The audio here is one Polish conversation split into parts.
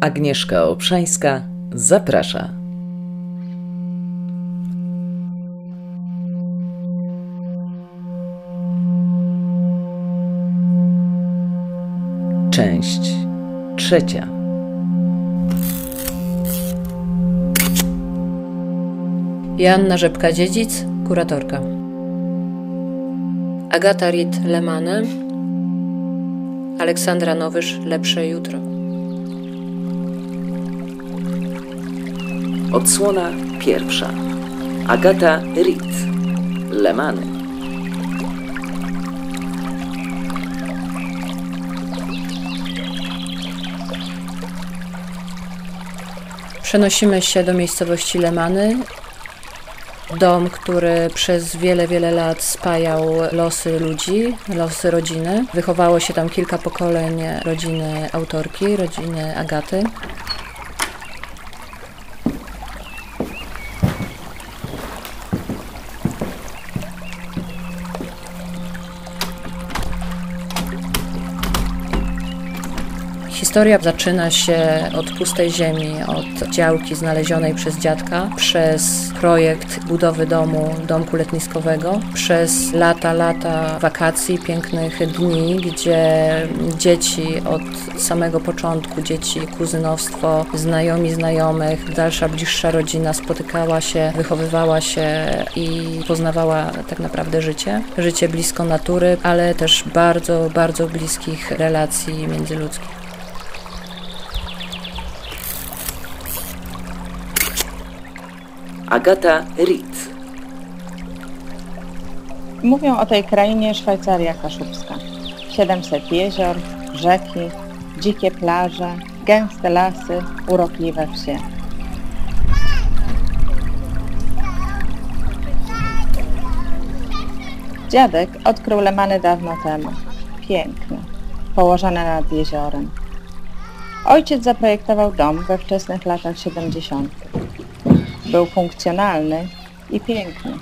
Agnieszka Obszańska zaprasza. Część trzecia. Joanna Rzepka-Dziedzic, kuratorka. Agata Rit-Lemane, Aleksandra Nowysz, Lepsze Jutro. Odsłona pierwsza. Agata Rit. Lemany. Przenosimy się do miejscowości Lemany. Dom, który przez wiele, wiele lat spajał losy ludzi, losy rodziny. Wychowało się tam kilka pokoleń rodziny autorki, rodziny Agaty. Historia zaczyna się od pustej ziemi, od działki znalezionej przez dziadka, przez projekt budowy domu, domku letniskowego, przez lata, lata wakacji, pięknych dni, gdzie dzieci od samego początku, dzieci, kuzynostwo, znajomi znajomych, dalsza, bliższa rodzina spotykała się, wychowywała się i poznawała tak naprawdę życie. Życie blisko natury, ale też bardzo, bardzo bliskich relacji międzyludzkich. Agata Rit. Mówią o tej krainie Szwajcaria Kaszubska. 700 jezior, rzeki, dzikie plaże, gęste lasy, urokliwe wsie. Dziadek odkrył Lemany dawno temu. Piękne, położone nad jeziorem. Ojciec zaprojektował dom we wczesnych latach 70. Był funkcjonalny i piękny.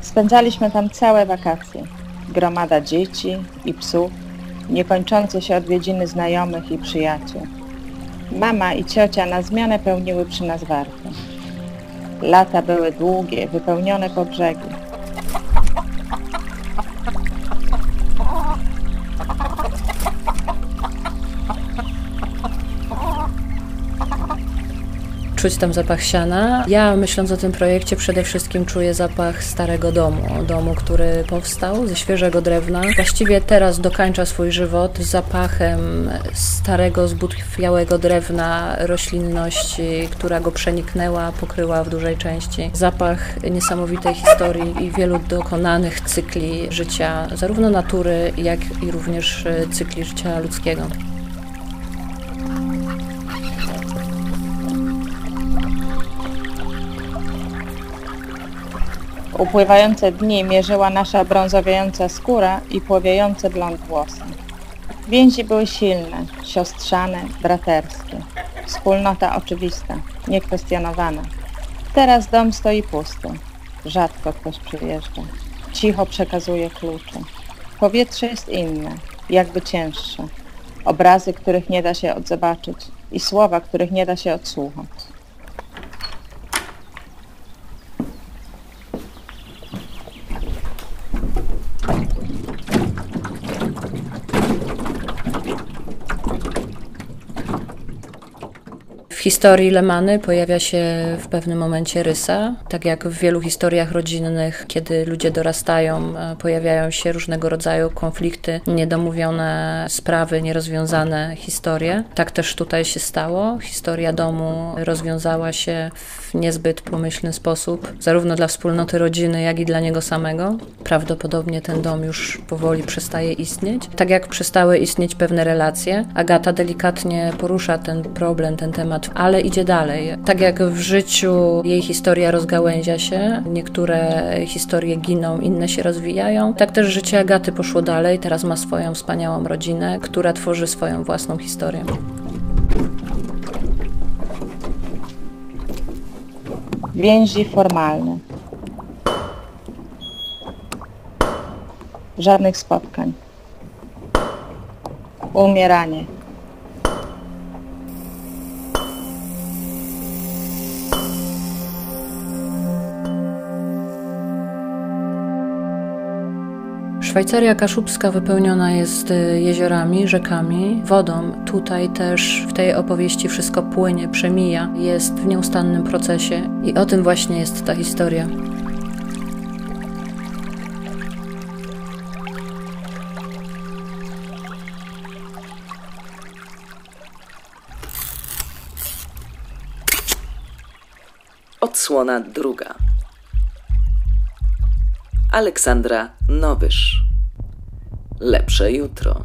Spędzaliśmy tam całe wakacje. Gromada dzieci i psów, niekończące się odwiedziny znajomych i przyjaciół. Mama i ciocia na zmianę pełniły przy nas wartę. Lata były długie, wypełnione po brzegi. Czuć tam zapach siana. Ja myśląc o tym projekcie przede wszystkim czuję zapach starego domu, domu, który powstał ze świeżego drewna. Właściwie teraz dokańcza swój żywot zapachem starego, zbutwiałego drewna, roślinności, która go przeniknęła, pokryła w dużej części. Zapach niesamowitej historii i wielu dokonanych cykli życia, zarówno natury, jak i również cykli życia ludzkiego. Upływające dni mierzyła nasza brązowiająca skóra i płowiejące blond włosy. Więzi były silne, siostrzane, braterskie. Wspólnota oczywista, niekwestionowana. Teraz dom stoi pusty. Rzadko ktoś przyjeżdża. Cicho przekazuje klucze. Powietrze jest inne, jakby cięższe. Obrazy, których nie da się odzobaczyć i słowa, których nie da się odsłuchać. Historii Lemany pojawia się w pewnym momencie rysa. Tak jak w wielu historiach rodzinnych, kiedy ludzie dorastają, e, pojawiają się różnego rodzaju konflikty, niedomówione sprawy, nierozwiązane historie. Tak też tutaj się stało. Historia domu rozwiązała się w niezbyt pomyślny sposób, zarówno dla wspólnoty rodziny, jak i dla niego samego. Prawdopodobnie ten dom już powoli przestaje istnieć. Tak jak przestały istnieć pewne relacje, Agata delikatnie porusza ten problem, ten temat ale idzie dalej. Tak jak w życiu jej historia rozgałęzia się, niektóre historie giną, inne się rozwijają, tak też życie Agaty poszło dalej. Teraz ma swoją wspaniałą rodzinę, która tworzy swoją własną historię. Więzi formalne. Żadnych spotkań. Umieranie. Szwajcaria kaszubska wypełniona jest y, jeziorami, rzekami, wodą. Tutaj też w tej opowieści wszystko płynie, przemija, jest w nieustannym procesie i o tym właśnie jest ta historia. Odsłona druga. Aleksandra Nowysz. Lepsze jutro.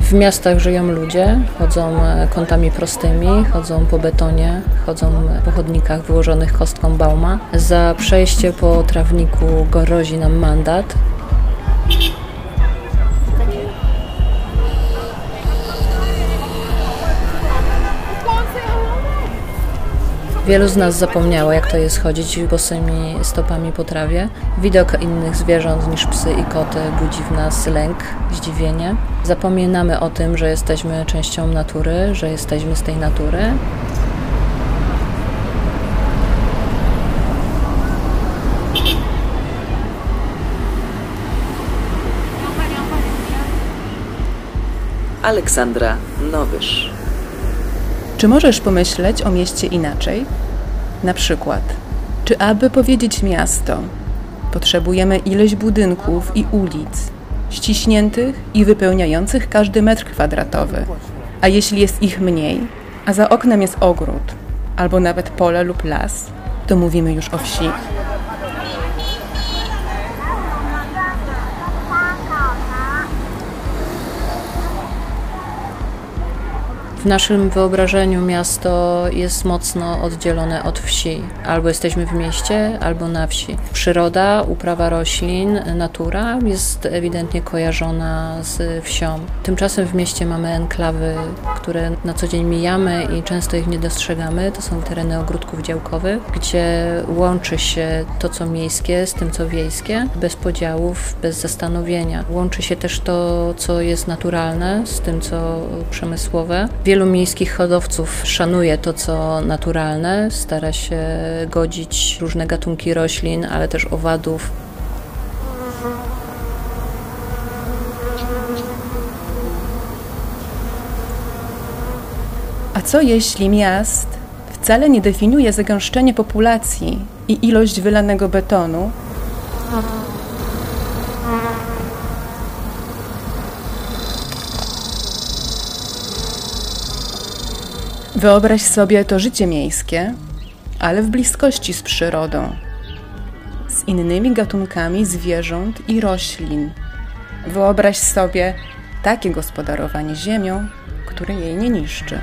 W miastach żyją ludzie, chodzą e, kątami prostymi, chodzą po betonie, chodzą po chodnikach wyłożonych kostką bauma. Za przejście po trawniku grozi nam mandat. Wielu z nas zapomniało, jak to jest chodzić bosymi stopami po trawie. Widok innych zwierząt niż psy i koty budzi w nas lęk, zdziwienie. Zapominamy o tym, że jesteśmy częścią natury, że jesteśmy z tej natury. Aleksandra Nowysz. Czy możesz pomyśleć o mieście inaczej? Na przykład, czy aby powiedzieć miasto, potrzebujemy ileś budynków i ulic, ściśniętych i wypełniających każdy metr kwadratowy, a jeśli jest ich mniej, a za oknem jest ogród, albo nawet pole lub las, to mówimy już o wsi. W naszym wyobrażeniu miasto jest mocno oddzielone od wsi. Albo jesteśmy w mieście, albo na wsi. Przyroda, uprawa roślin, natura jest ewidentnie kojarzona z wsią. Tymczasem w mieście mamy enklawy, które na co dzień mijamy i często ich nie dostrzegamy. To są tereny ogródków działkowych, gdzie łączy się to, co miejskie z tym, co wiejskie, bez podziałów, bez zastanowienia. Łączy się też to, co jest naturalne z tym, co przemysłowe. Wielu miejskich hodowców szanuje to, co naturalne, stara się godzić różne gatunki roślin, ale też owadów. A co jeśli miast wcale nie definiuje zagęszczenie populacji i ilość wylanego betonu, Wyobraź sobie to życie miejskie, ale w bliskości z przyrodą, z innymi gatunkami zwierząt i roślin. Wyobraź sobie takie gospodarowanie ziemią, które jej nie niszczy.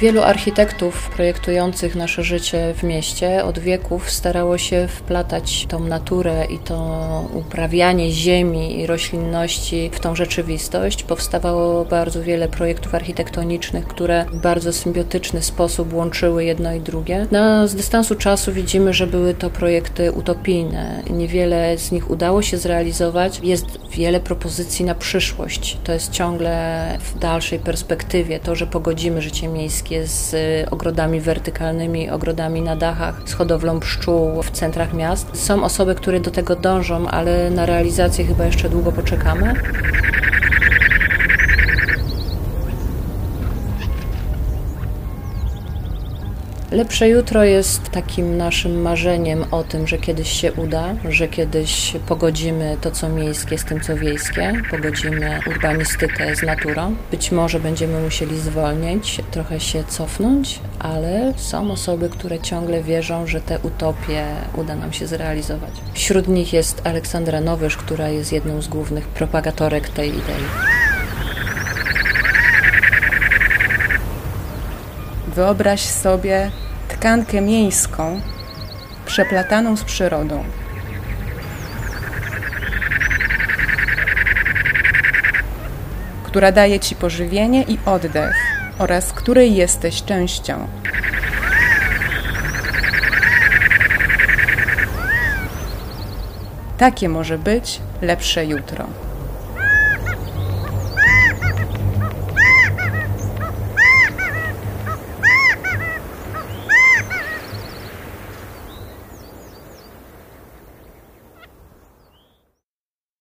Wielu architektów projektujących nasze życie w mieście od wieków starało się wplatać tą naturę i to uprawianie ziemi i roślinności w tą rzeczywistość. Powstawało bardzo wiele projektów architektonicznych, które w bardzo symbiotyczny sposób łączyły jedno i drugie. No, z dystansu czasu widzimy, że były to projekty utopijne. Niewiele z nich udało się zrealizować. Jest wiele propozycji na przyszłość. To jest ciągle w dalszej perspektywie to, że pogodzimy życie miejskie z ogrodami wertykalnymi, ogrodami na dachach, z hodowlą pszczół w centrach miast. Są osoby, które do tego dążą, ale na realizację chyba jeszcze długo poczekamy. Lepsze jutro jest takim naszym marzeniem o tym, że kiedyś się uda, że kiedyś pogodzimy to, co miejskie z tym, co wiejskie, pogodzimy urbanistykę z naturą. Być może będziemy musieli zwolnić, trochę się cofnąć, ale są osoby, które ciągle wierzą, że te utopie uda nam się zrealizować. Wśród nich jest Aleksandra Nowysz, która jest jedną z głównych propagatorek tej idei. Wyobraź sobie tkankę miejską przeplataną z przyrodą. która daje ci pożywienie i oddech, oraz której jesteś częścią. Takie może być lepsze jutro.